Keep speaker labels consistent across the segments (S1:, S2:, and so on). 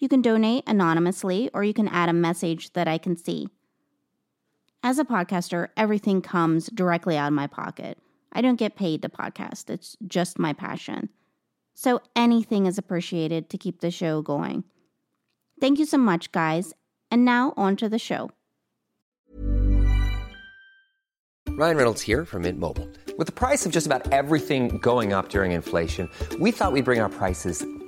S1: You can donate anonymously or you can add a message that I can see. As a podcaster, everything comes directly out of my pocket. I don't get paid to podcast, it's just my passion. So anything is appreciated to keep the show going. Thank you so much, guys. And now on to the show.
S2: Ryan Reynolds here from Mint Mobile. With the price of just about everything going up during inflation, we thought we'd bring our prices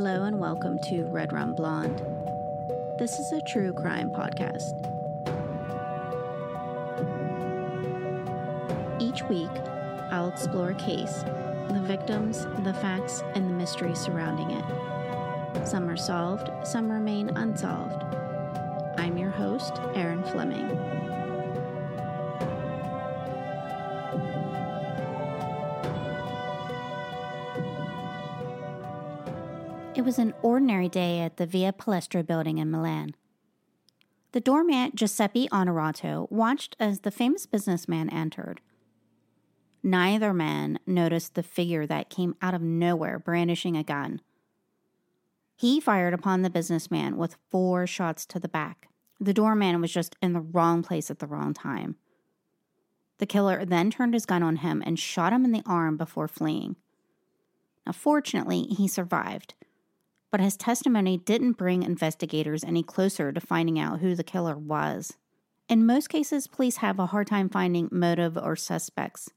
S1: Hello and welcome to Red Rum Blonde. This is a true crime podcast. Each week, I'll explore a case, the victims, the facts, and the mystery surrounding it. Some are solved, some remain unsolved. I'm your host, Erin Fleming. Was an ordinary day at the Via Palestra building in Milan. The doormat Giuseppe Onorato watched as the famous businessman entered. Neither man noticed the figure that came out of nowhere brandishing a gun. He fired upon the businessman with four shots to the back. The doorman was just in the wrong place at the wrong time. The killer then turned his gun on him and shot him in the arm before fleeing. Now, fortunately, he survived, but his testimony didn't bring investigators any closer to finding out who the killer was. In most cases, police have a hard time finding motive or suspects.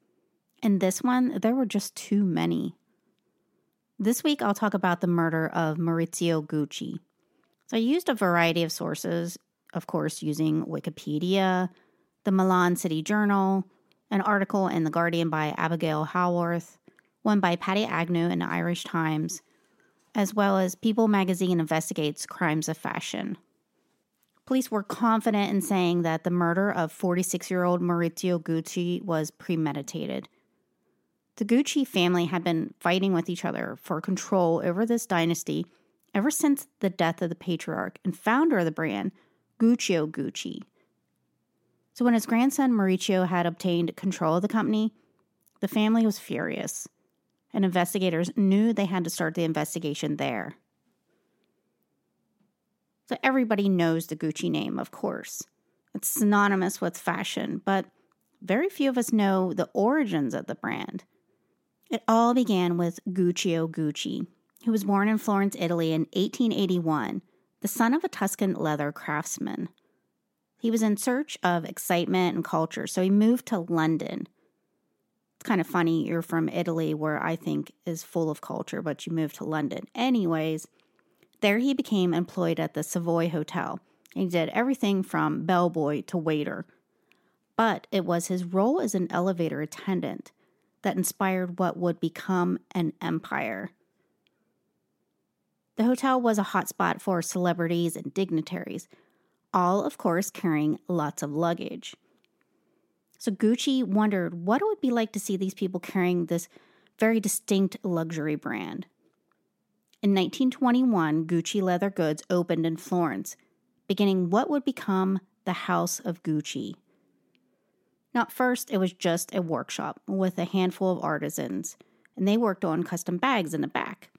S1: In this one, there were just too many. This week, I'll talk about the murder of Maurizio Gucci. So I used a variety of sources, of course, using Wikipedia, the Milan City Journal, an article in The Guardian by Abigail Howarth, one by Patty Agnew in the Irish Times, as well as People magazine investigates crimes of fashion. Police were confident in saying that the murder of 46 year old Maurizio Gucci was premeditated. The Gucci family had been fighting with each other for control over this dynasty ever since the death of the patriarch and founder of the brand, Guccio Gucci. So when his grandson Maurizio had obtained control of the company, the family was furious, and investigators knew they had to start the investigation there. So everybody knows the Gucci name, of course. It's synonymous with fashion, but very few of us know the origins of the brand. It all began with Guccio Gucci, who was born in Florence, Italy in 1881, the son of a Tuscan leather craftsman. He was in search of excitement and culture, so he moved to London. It's kind of funny, you're from Italy, where I think is full of culture, but you moved to London. Anyways, there he became employed at the Savoy Hotel. He did everything from bellboy to waiter. But it was his role as an elevator attendant that inspired what would become an empire. The hotel was a hotspot for celebrities and dignitaries, all, of course, carrying lots of luggage. So Gucci wondered what it would be like to see these people carrying this very distinct luxury brand. In 1921, Gucci Leather Goods opened in Florence, beginning what would become the House of Gucci. Now, at first, it was just a workshop with a handful of artisans, and they worked on custom bags in the back.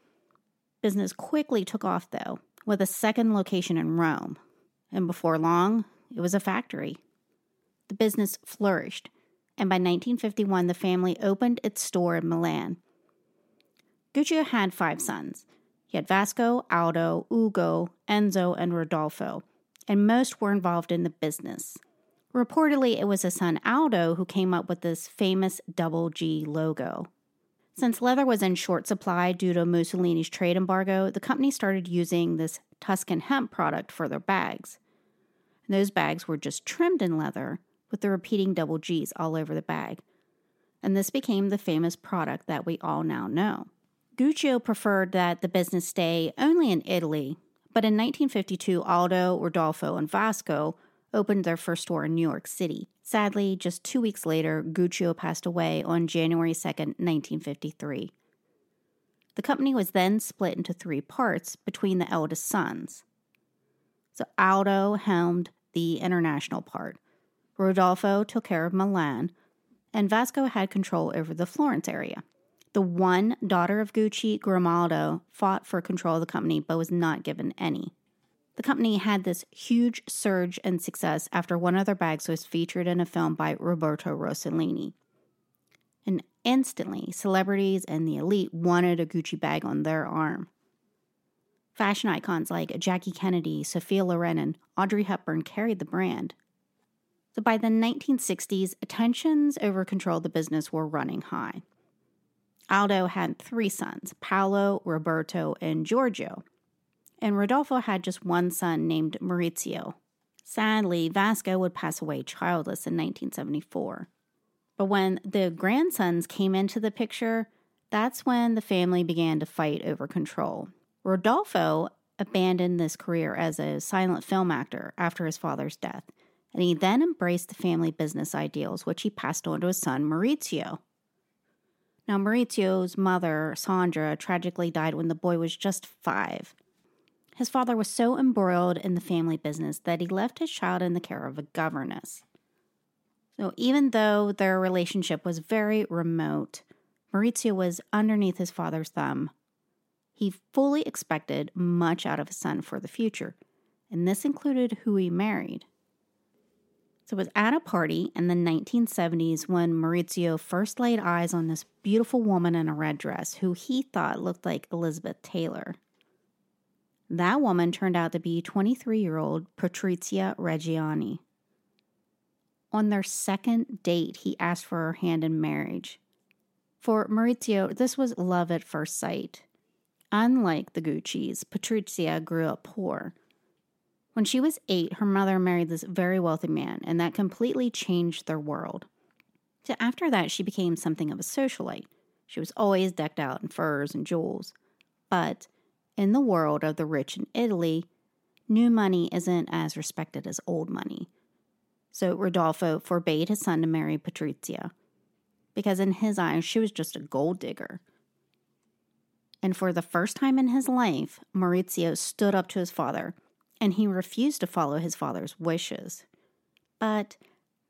S1: Business quickly took off, though, with a second location in Rome, and before long, it was a factory. The business flourished, and by 1951, the family opened its store in Milan. Gucci had five sons. He had Vasco, Aldo, Ugo, Enzo, and Rodolfo, and most were involved in the business. Reportedly, it was his son Aldo who came up with this famous double G logo. Since leather was in short supply due to Mussolini's trade embargo, the company started using this Tuscan hemp product for their bags. And those bags were just trimmed in leather with the repeating double G's all over the bag. And this became the famous product that we all now know. Guccio preferred that the business stay only in Italy, but in 1952, Aldo, Rodolfo, and Vasco opened their first store in New York City. Sadly, just two weeks later, Guccio passed away on January 2, 1953. The company was then split into three parts between the eldest sons. So Aldo helmed the international part, Rodolfo took care of Milan, and Vasco had control over the Florence area. The one daughter of Gucci, Grimaldo, fought for control of the company but was not given any. The company had this huge surge in success after one of their bags was featured in a film by Roberto Rossellini. And instantly, celebrities and the elite wanted a Gucci bag on their arm. Fashion icons like Jackie Kennedy, Sophia Loren, and Audrey Hepburn carried the brand. So by the 1960s, tensions over control of the business were running high. Aldo had three sons Paolo, Roberto, and Giorgio. And Rodolfo had just one son named Maurizio. Sadly, Vasco would pass away childless in 1974. But when the grandsons came into the picture, that's when the family began to fight over control. Rodolfo abandoned this career as a silent film actor after his father's death, and he then embraced the family business ideals, which he passed on to his son Maurizio. Now, Maurizio's mother, Sandra, tragically died when the boy was just five. His father was so embroiled in the family business that he left his child in the care of a governess. So, even though their relationship was very remote, Maurizio was underneath his father's thumb. He fully expected much out of his son for the future, and this included who he married. So it was at a party in the 1970s when Maurizio first laid eyes on this beautiful woman in a red dress who he thought looked like Elizabeth Taylor. That woman turned out to be 23 year old Patrizia Reggiani. On their second date, he asked for her hand in marriage. For Maurizio, this was love at first sight. Unlike the Gucci's, Patrizia grew up poor when she was eight, her mother married this very wealthy man, and that completely changed their world. So after that, she became something of a socialite. She was always decked out in furs and jewels. But in the world of the rich in Italy, new money isn't as respected as old money. So Rodolfo forbade his son to marry Patrizia because, in his eyes, she was just a gold digger. And for the first time in his life, Maurizio stood up to his father and he refused to follow his father's wishes. But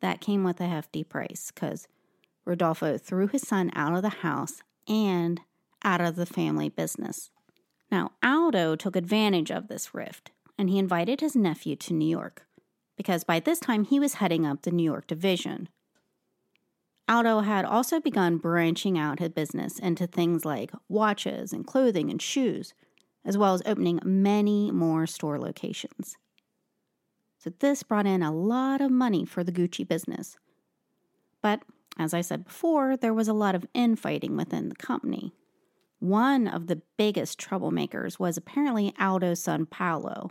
S1: that came with a hefty price because Rodolfo threw his son out of the house and out of the family business. Now, Aldo took advantage of this rift and he invited his nephew to New York because by this time he was heading up the New York division. Aldo had also begun branching out his business into things like watches and clothing and shoes, as well as opening many more store locations. So, this brought in a lot of money for the Gucci business. But, as I said before, there was a lot of infighting within the company. One of the biggest troublemakers was apparently Aldo's son Paolo.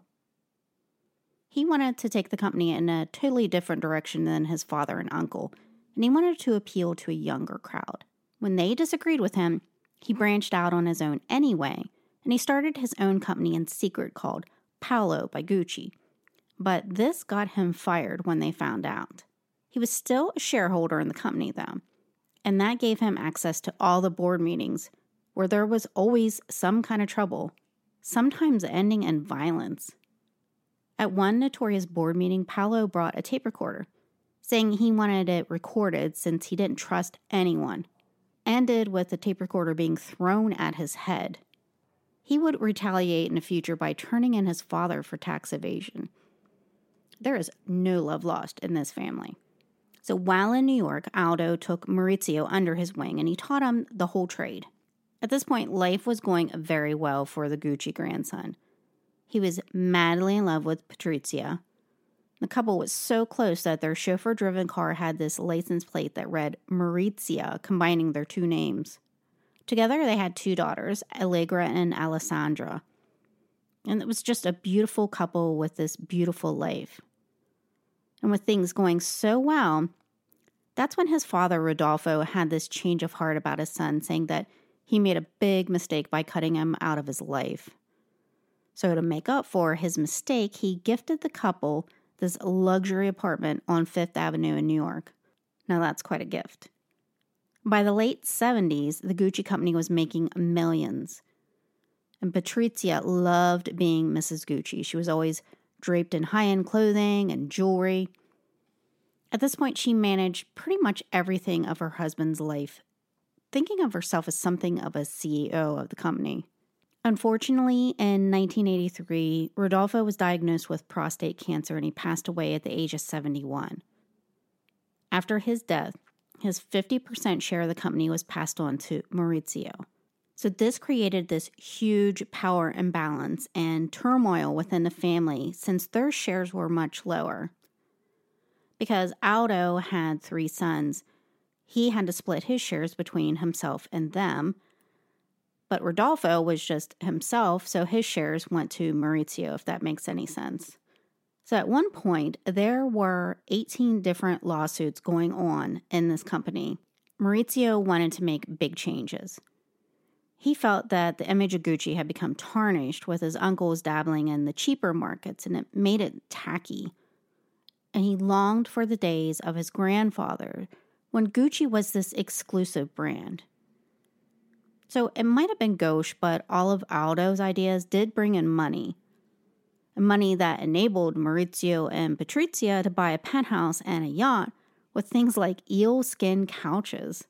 S1: He wanted to take the company in a totally different direction than his father and uncle, and he wanted to appeal to a younger crowd. When they disagreed with him, he branched out on his own anyway and he started his own company in secret called Paolo by Gucci. But this got him fired when they found out. He was still a shareholder in the company, though, and that gave him access to all the board meetings where there was always some kind of trouble, sometimes ending in violence. At one notorious board meeting, Paolo brought a tape recorder, saying he wanted it recorded since he didn't trust anyone, ended with the tape recorder being thrown at his head. He would retaliate in the future by turning in his father for tax evasion. There is no love lost in this family. So while in New York, Aldo took Maurizio under his wing and he taught him the whole trade. At this point, life was going very well for the Gucci grandson. He was madly in love with Patrizia. The couple was so close that their chauffeur driven car had this license plate that read Maurizia, combining their two names. Together, they had two daughters, Allegra and Alessandra. And it was just a beautiful couple with this beautiful life. And with things going so well, that's when his father, Rodolfo, had this change of heart about his son, saying that he made a big mistake by cutting him out of his life. So, to make up for his mistake, he gifted the couple this luxury apartment on Fifth Avenue in New York. Now, that's quite a gift. By the late 70s, the Gucci company was making millions. And Patrizia loved being Mrs. Gucci. She was always draped in high end clothing and jewelry. At this point, she managed pretty much everything of her husband's life, thinking of herself as something of a CEO of the company. Unfortunately, in 1983, Rodolfo was diagnosed with prostate cancer and he passed away at the age of 71. After his death, his 50% share of the company was passed on to Maurizio. So, this created this huge power imbalance and turmoil within the family since their shares were much lower. Because Aldo had three sons, he had to split his shares between himself and them. But Rodolfo was just himself, so his shares went to Maurizio, if that makes any sense. So at one point, there were 18 different lawsuits going on in this company. Maurizio wanted to make big changes. He felt that the image of Gucci had become tarnished with his uncles dabbling in the cheaper markets and it made it tacky. And he longed for the days of his grandfather when Gucci was this exclusive brand. So it might have been gauche, but all of Aldo's ideas did bring in money money that enabled Maurizio and Patrizia to buy a penthouse and a yacht with things like eel skin couches.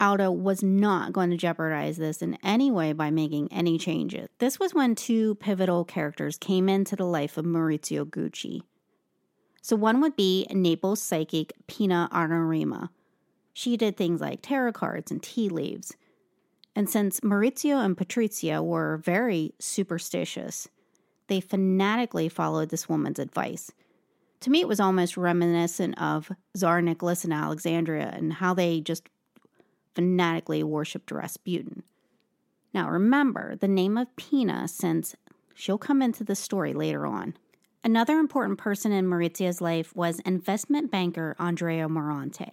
S1: Aldo was not going to jeopardize this in any way by making any changes. This was when two pivotal characters came into the life of Maurizio Gucci. So, one would be Naples psychic Pina Auriemma. She did things like tarot cards and tea leaves. And since Maurizio and Patrizia were very superstitious, they fanatically followed this woman's advice. To me, it was almost reminiscent of Tsar Nicholas and Alexandria and how they just fanatically worshipped Rasputin. Now, remember the name of Pina, since she'll come into the story later on. Another important person in Maurizia's life was investment banker Andrea Morante.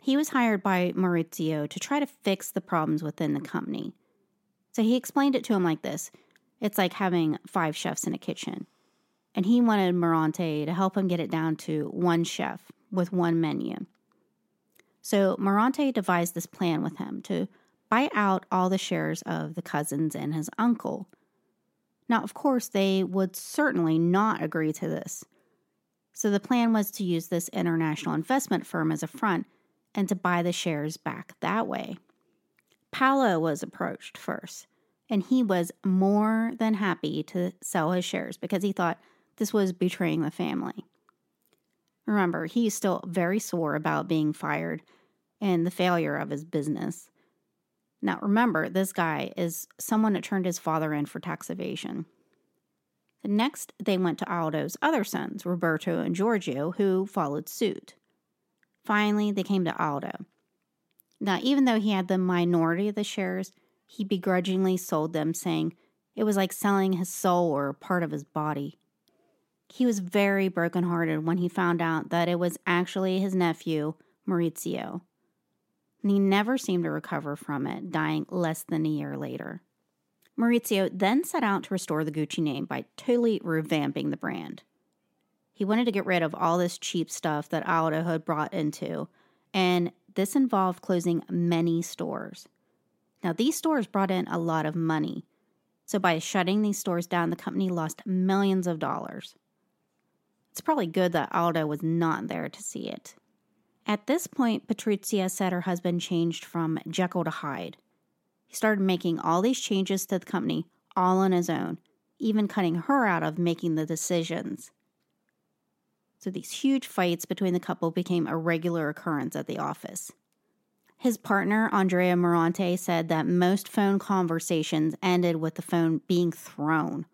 S1: He was hired by Maurizio to try to fix the problems within the company. So he explained it to him like this it's like having five chefs in a kitchen. And he wanted Morante to help him get it down to one chef with one menu. So Morante devised this plan with him to buy out all the shares of the cousins and his uncle. Now, of course, they would certainly not agree to this. So the plan was to use this international investment firm as a front and to buy the shares back that way. Paolo was approached first and he was more than happy to sell his shares because he thought this was betraying the family. Remember, he's still very sore about being fired and the failure of his business. Now, remember, this guy is someone that turned his father in for tax evasion. Next, they went to Aldo's other sons, Roberto and Giorgio, who followed suit. Finally, they came to Aldo. Now, even though he had the minority of the shares, he begrudgingly sold them, saying it was like selling his soul or part of his body. He was very brokenhearted when he found out that it was actually his nephew, Maurizio. And he never seemed to recover from it, dying less than a year later. Maurizio then set out to restore the Gucci name by totally revamping the brand. He wanted to get rid of all this cheap stuff that Aldo had brought into, and this involved closing many stores. Now, these stores brought in a lot of money. So by shutting these stores down, the company lost millions of dollars. It's probably good that Aldo was not there to see it. At this point, Patrizia said her husband changed from Jekyll to Hyde. He started making all these changes to the company all on his own, even cutting her out of making the decisions. So these huge fights between the couple became a regular occurrence at the office. His partner, Andrea Morante, said that most phone conversations ended with the phone being thrown.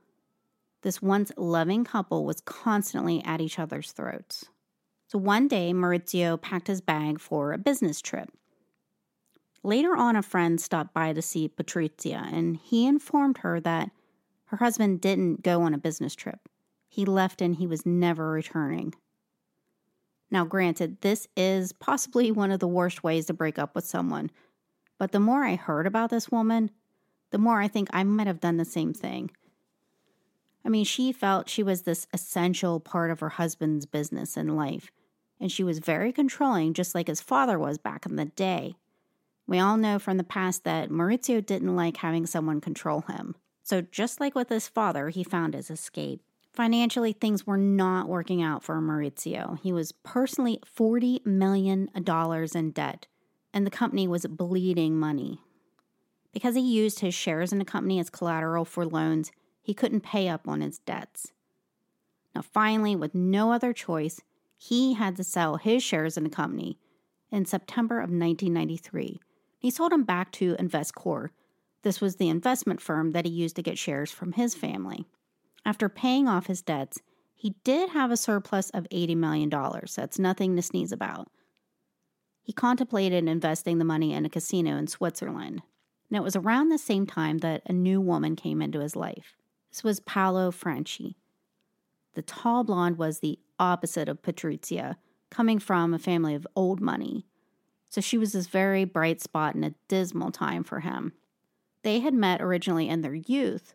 S1: This once loving couple was constantly at each other's throats. So one day, Maurizio packed his bag for a business trip. Later on, a friend stopped by to see Patrizia, and he informed her that her husband didn't go on a business trip. He left and he was never returning. Now, granted, this is possibly one of the worst ways to break up with someone, but the more I heard about this woman, the more I think I might have done the same thing. I mean, she felt she was this essential part of her husband's business and life, and she was very controlling, just like his father was back in the day. We all know from the past that Maurizio didn't like having someone control him. So, just like with his father, he found his escape. Financially, things were not working out for Maurizio. He was personally $40 million in debt, and the company was bleeding money. Because he used his shares in the company as collateral for loans, he couldn't pay up on his debts. Now, finally, with no other choice, he had to sell his shares in the company in September of 1993 he sold them back to Investcorp. This was the investment firm that he used to get shares from his family. After paying off his debts, he did have a surplus of $80 million. That's nothing to sneeze about. He contemplated investing the money in a casino in Switzerland. And it was around the same time that a new woman came into his life. This was Paola Franchi. The tall blonde was the opposite of Patrizia, coming from a family of old money. So she was this very bright spot in a dismal time for him. They had met originally in their youth,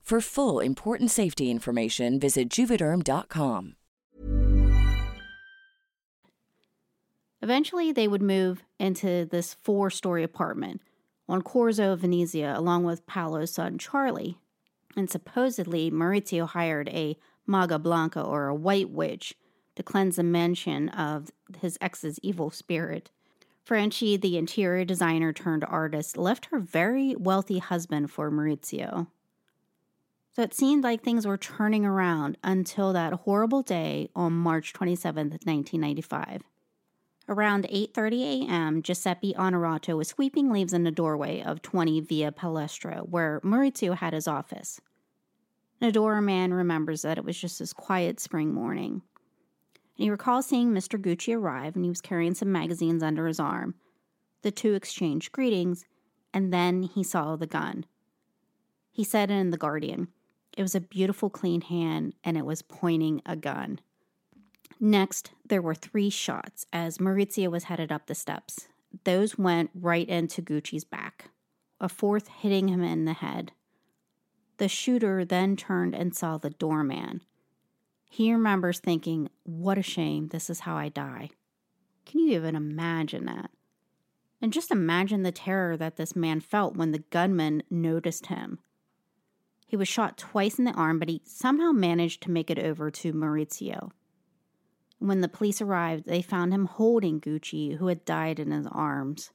S3: For full important safety information, visit juvederm.com.
S1: Eventually, they would move into this four story apartment on Corso Venezia along with Paola's son Charlie. And supposedly, Maurizio hired a Maga Blanca or a white witch to cleanse the mansion of his ex's evil spirit. Franchi, the interior designer turned artist, left her very wealthy husband for Maurizio. So it seemed like things were turning around until that horrible day on March 27th, 1995. Around 8:30 a.m., Giuseppe Onorato was sweeping leaves in the doorway of 20 Via Palestra, where Maurizio had his office. The doorman remembers that it was just this quiet spring morning. And he recalls seeing Mr. Gucci arrive, and he was carrying some magazines under his arm. The two exchanged greetings, and then he saw the gun. He said in The Guardian, it was a beautiful, clean hand, and it was pointing a gun. Next, there were three shots as Maurizio was headed up the steps. Those went right into Gucci's back, a fourth hitting him in the head. The shooter then turned and saw the doorman. He remembers thinking, What a shame, this is how I die. Can you even imagine that? And just imagine the terror that this man felt when the gunman noticed him. He was shot twice in the arm, but he somehow managed to make it over to Maurizio. When the police arrived, they found him holding Gucci, who had died in his arms.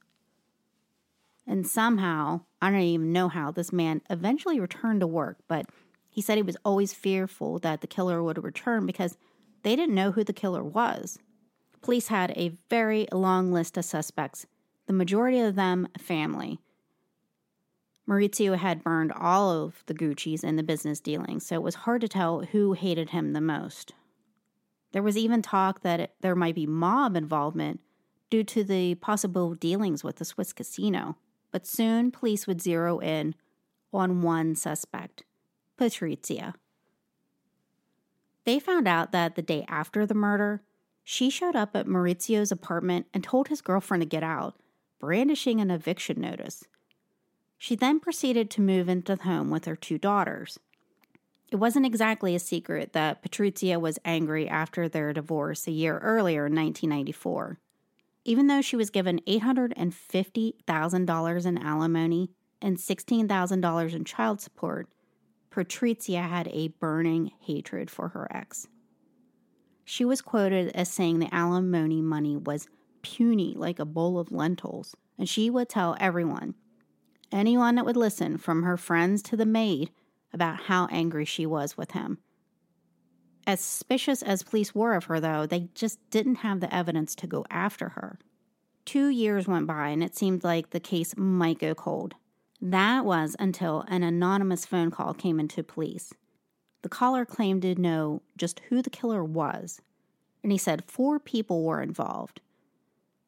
S1: And somehow, I don't even know how, this man eventually returned to work, but he said he was always fearful that the killer would return because they didn't know who the killer was. Police had a very long list of suspects, the majority of them family. Maurizio had burned all of the Gucci's in the business dealings, so it was hard to tell who hated him the most. There was even talk that there might be mob involvement due to the possible dealings with the Swiss casino, but soon police would zero in on one suspect, Patrizia. They found out that the day after the murder, she showed up at Maurizio's apartment and told his girlfriend to get out, brandishing an eviction notice. She then proceeded to move into the home with her two daughters. It wasn't exactly a secret that Patrizia was angry after their divorce a year earlier in 1994. Even though she was given $850,000 in alimony and $16,000 in child support, Patrizia had a burning hatred for her ex. She was quoted as saying the alimony money was puny like a bowl of lentils, and she would tell everyone, anyone that would listen, from her friends to the maid, about how angry she was with him. As suspicious as police were of her, though, they just didn't have the evidence to go after her. Two years went by, and it seemed like the case might go cold. That was until an anonymous phone call came into police. The caller claimed to know just who the killer was, and he said four people were involved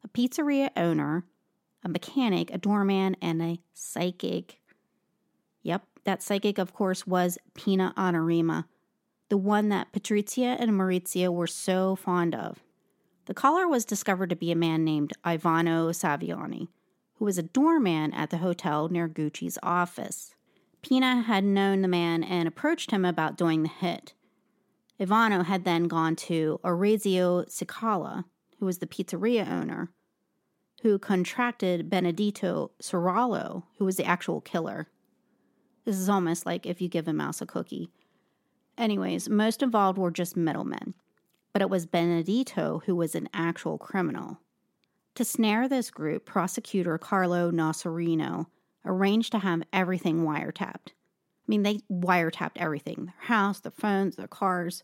S1: a pizzeria owner, a mechanic, a doorman, and a psychic. Yep, that psychic, of course, was Pina Auriemma, the one that Patrizia and Maurizio were so fond of. The caller was discovered to be a man named Ivano Savioni, who was a doorman at the hotel near Gucci's office. Pina had known the man and approached him about doing the hit. Ivano had then gone to Orazio Cicala, who was the pizzeria owner, who contracted Benedetto Ceraulo, who was the actual killer. This is almost like if you give a mouse a cookie. Anyways, most involved were just middlemen, but it was Benedetto who was an actual criminal. To snare this group, prosecutor Carlo Nocerino arranged to have everything wiretapped. I mean, they wiretapped everything their house, their phones, their cars.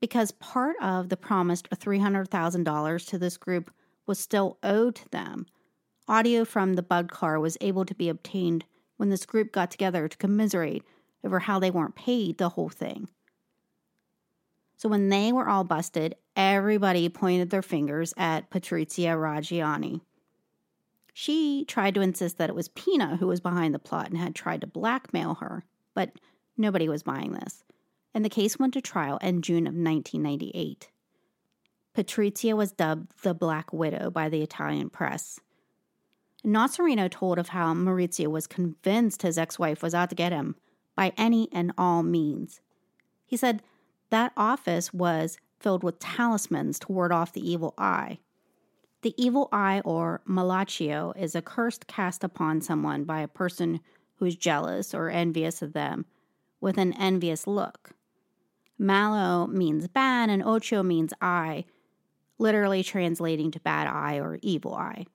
S1: Because part of the promised $300,000 to this group was still owed to them, audio from the bug car was able to be obtained when this group got together to commiserate over how they weren't paid the whole thing. So when they were all busted, everybody pointed their fingers at Patrizia Reggiani. She tried to insist that it was Pina who was behind the plot and had tried to blackmail her, but nobody was buying this. And the case went to trial in June of 1998. Patrizia was dubbed the Black Widow by the Italian press. Nocerino told of how Maurizio was convinced his ex wife was out to get him by any and all means. He said that office was filled with talismans to ward off the evil eye. The evil eye, or malocchio, is a curse cast upon someone by a person who is jealous or envious of them with an envious look. Malo means bad, and ocho means eye, literally translating to bad eye or evil eye.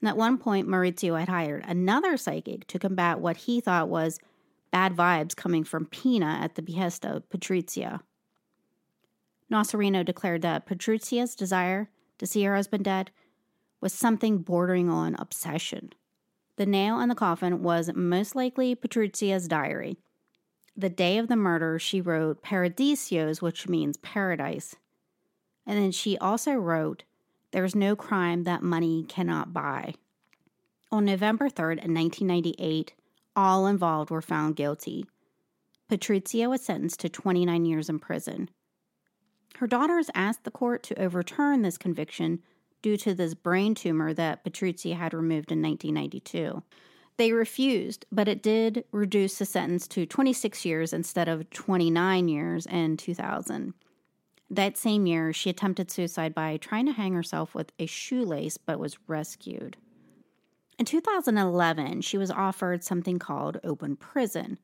S1: And at one point, Maurizio had hired another psychic to combat what he thought was bad vibes coming from Pina at the behest of Patrizia. Nocerino declared that Patrizia's desire to see her husband dead was something bordering on obsession. The nail in the coffin was most likely Patrizia's diary. The day of the murder, she wrote Paradeisos, which means paradise. And then she also wrote there's no crime that money cannot buy. On November 3rd, 1998, all involved were found guilty. Patrizia was sentenced to 29 years in prison. Her daughters asked the court to overturn this conviction due to this brain tumor that Patrizia had removed in 1992. They refused, but it did reduce the sentence to 26 years instead of 29 years in 2000. That same year, she attempted suicide by trying to hang herself with a shoelace but was rescued. In 2011, she was offered something called open prison.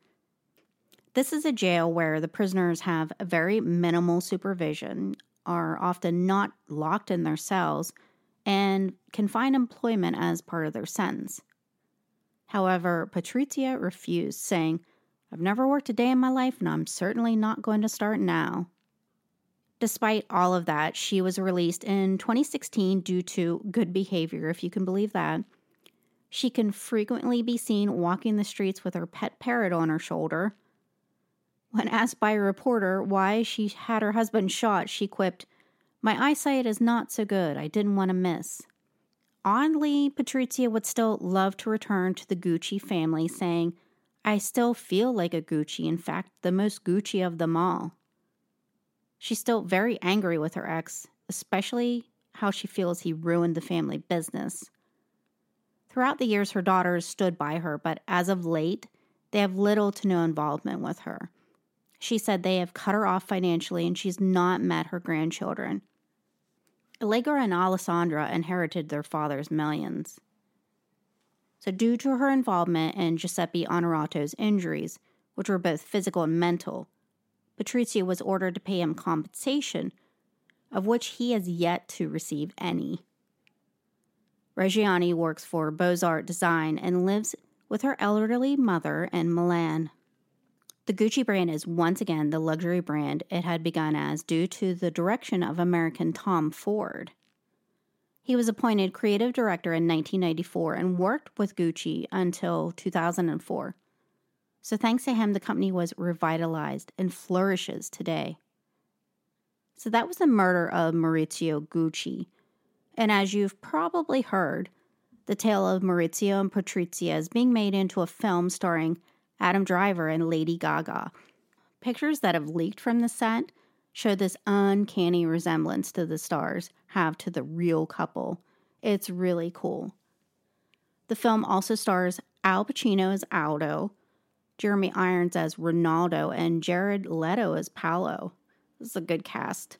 S1: This is a jail where the prisoners have very minimal supervision, are often not locked in their cells, and can find employment as part of their sentence. However, Patrizia refused, saying, I've never worked a day in my life, and I'm certainly not going to start now. Despite all of that, she was released in 2016 due to good behavior, if you can believe that. She can frequently be seen walking the streets with her pet parrot on her shoulder. When asked by a reporter why she had her husband shot, she quipped, My eyesight is not so good. I didn't want to miss. Oddly, Patrizia would still love to return to the Gucci family, saying, I still feel like a Gucci, in fact, the most Gucci of them all. She's still very angry with her ex, especially how she feels he ruined the family business. Throughout the years, her daughters stood by her, but as of late, they have little to no involvement with her. She said they have cut her off financially and she's not met her grandchildren. Allegra and Alessandra inherited their father's millions. So, due to her involvement in Giuseppe Onorato's injuries, which were both physical and mental, Patrizia was ordered to pay him compensation, of which he has yet to receive any. Reggiani works for Beaux Art Design and lives with her elderly mother in Milan. The Gucci brand is once again the luxury brand it had begun as due to the direction of American Tom Ford. He was appointed creative director in 1994 and worked with Gucci until 2004. So, thanks to him, the company was revitalized and flourishes today. So, that was the murder of Maurizio Gucci. And as you've probably heard, the tale of Maurizio and Patrizia is being made into a film starring Adam Driver, and Lady Gaga. Pictures that have leaked from the set show this uncanny resemblance to the stars have to the real couple. It's really cool. The film also stars Al Pacino as Aldo, Jeremy Irons as Ronaldo, and Jared Leto as Paolo. This is a good cast.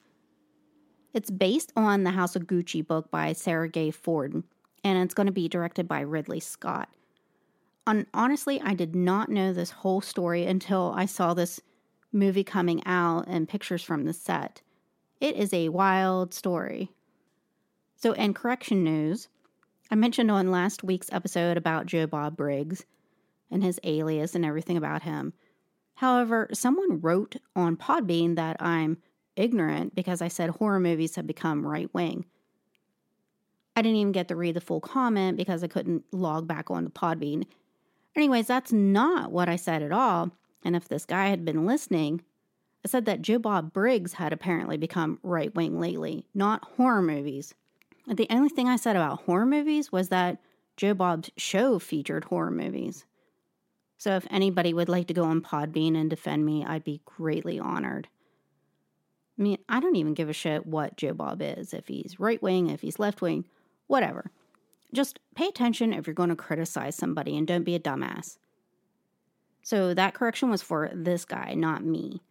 S1: It's based on the House of Gucci book by Sarah Gay Ford, and it's going to be directed by Ridley Scott honestly, I did not know this whole story until I saw this movie coming out and pictures from the set. It is a wild story. So, in correction news, I mentioned on last week's episode about Joe Bob Briggs and his alias and everything about him. However, someone wrote on Podbean that I'm ignorant because I said horror movies have become right wing. I didn't even get to read the full comment because I couldn't log back on the Podbean Anyways, that's not what I said at all. And if this guy had been listening, I said that Joe Bob Briggs had apparently become right wing lately, not horror movies. The only thing I said about horror movies was that Joe Bob's show featured horror movies. So if anybody would like to go on Podbean and defend me, I'd be greatly honored. I mean, I don't even give a shit what Joe Bob is, if he's right wing, if he's left wing, whatever. Just pay attention if you're going to criticize somebody and don't be a dumbass. So that correction was for this guy, not me.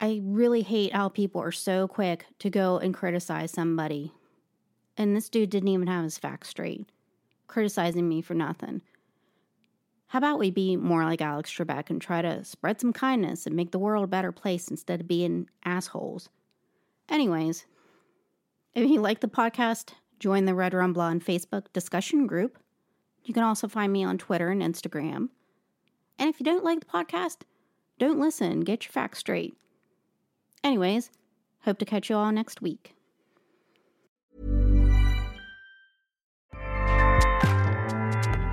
S1: I really hate how people are so quick to go and criticize somebody. And this dude didn't even have his facts straight, criticizing me for nothing. How about we be more like Alex Trebek and try to spread some kindness and make the world a better place instead of being assholes? Anyways, if you like the podcast, Join the Red Rum Blonde Facebook discussion group. You can also find me on Twitter and Instagram. And if you don't like the podcast, don't listen. Get your facts straight. Anyways, hope to catch you all next week.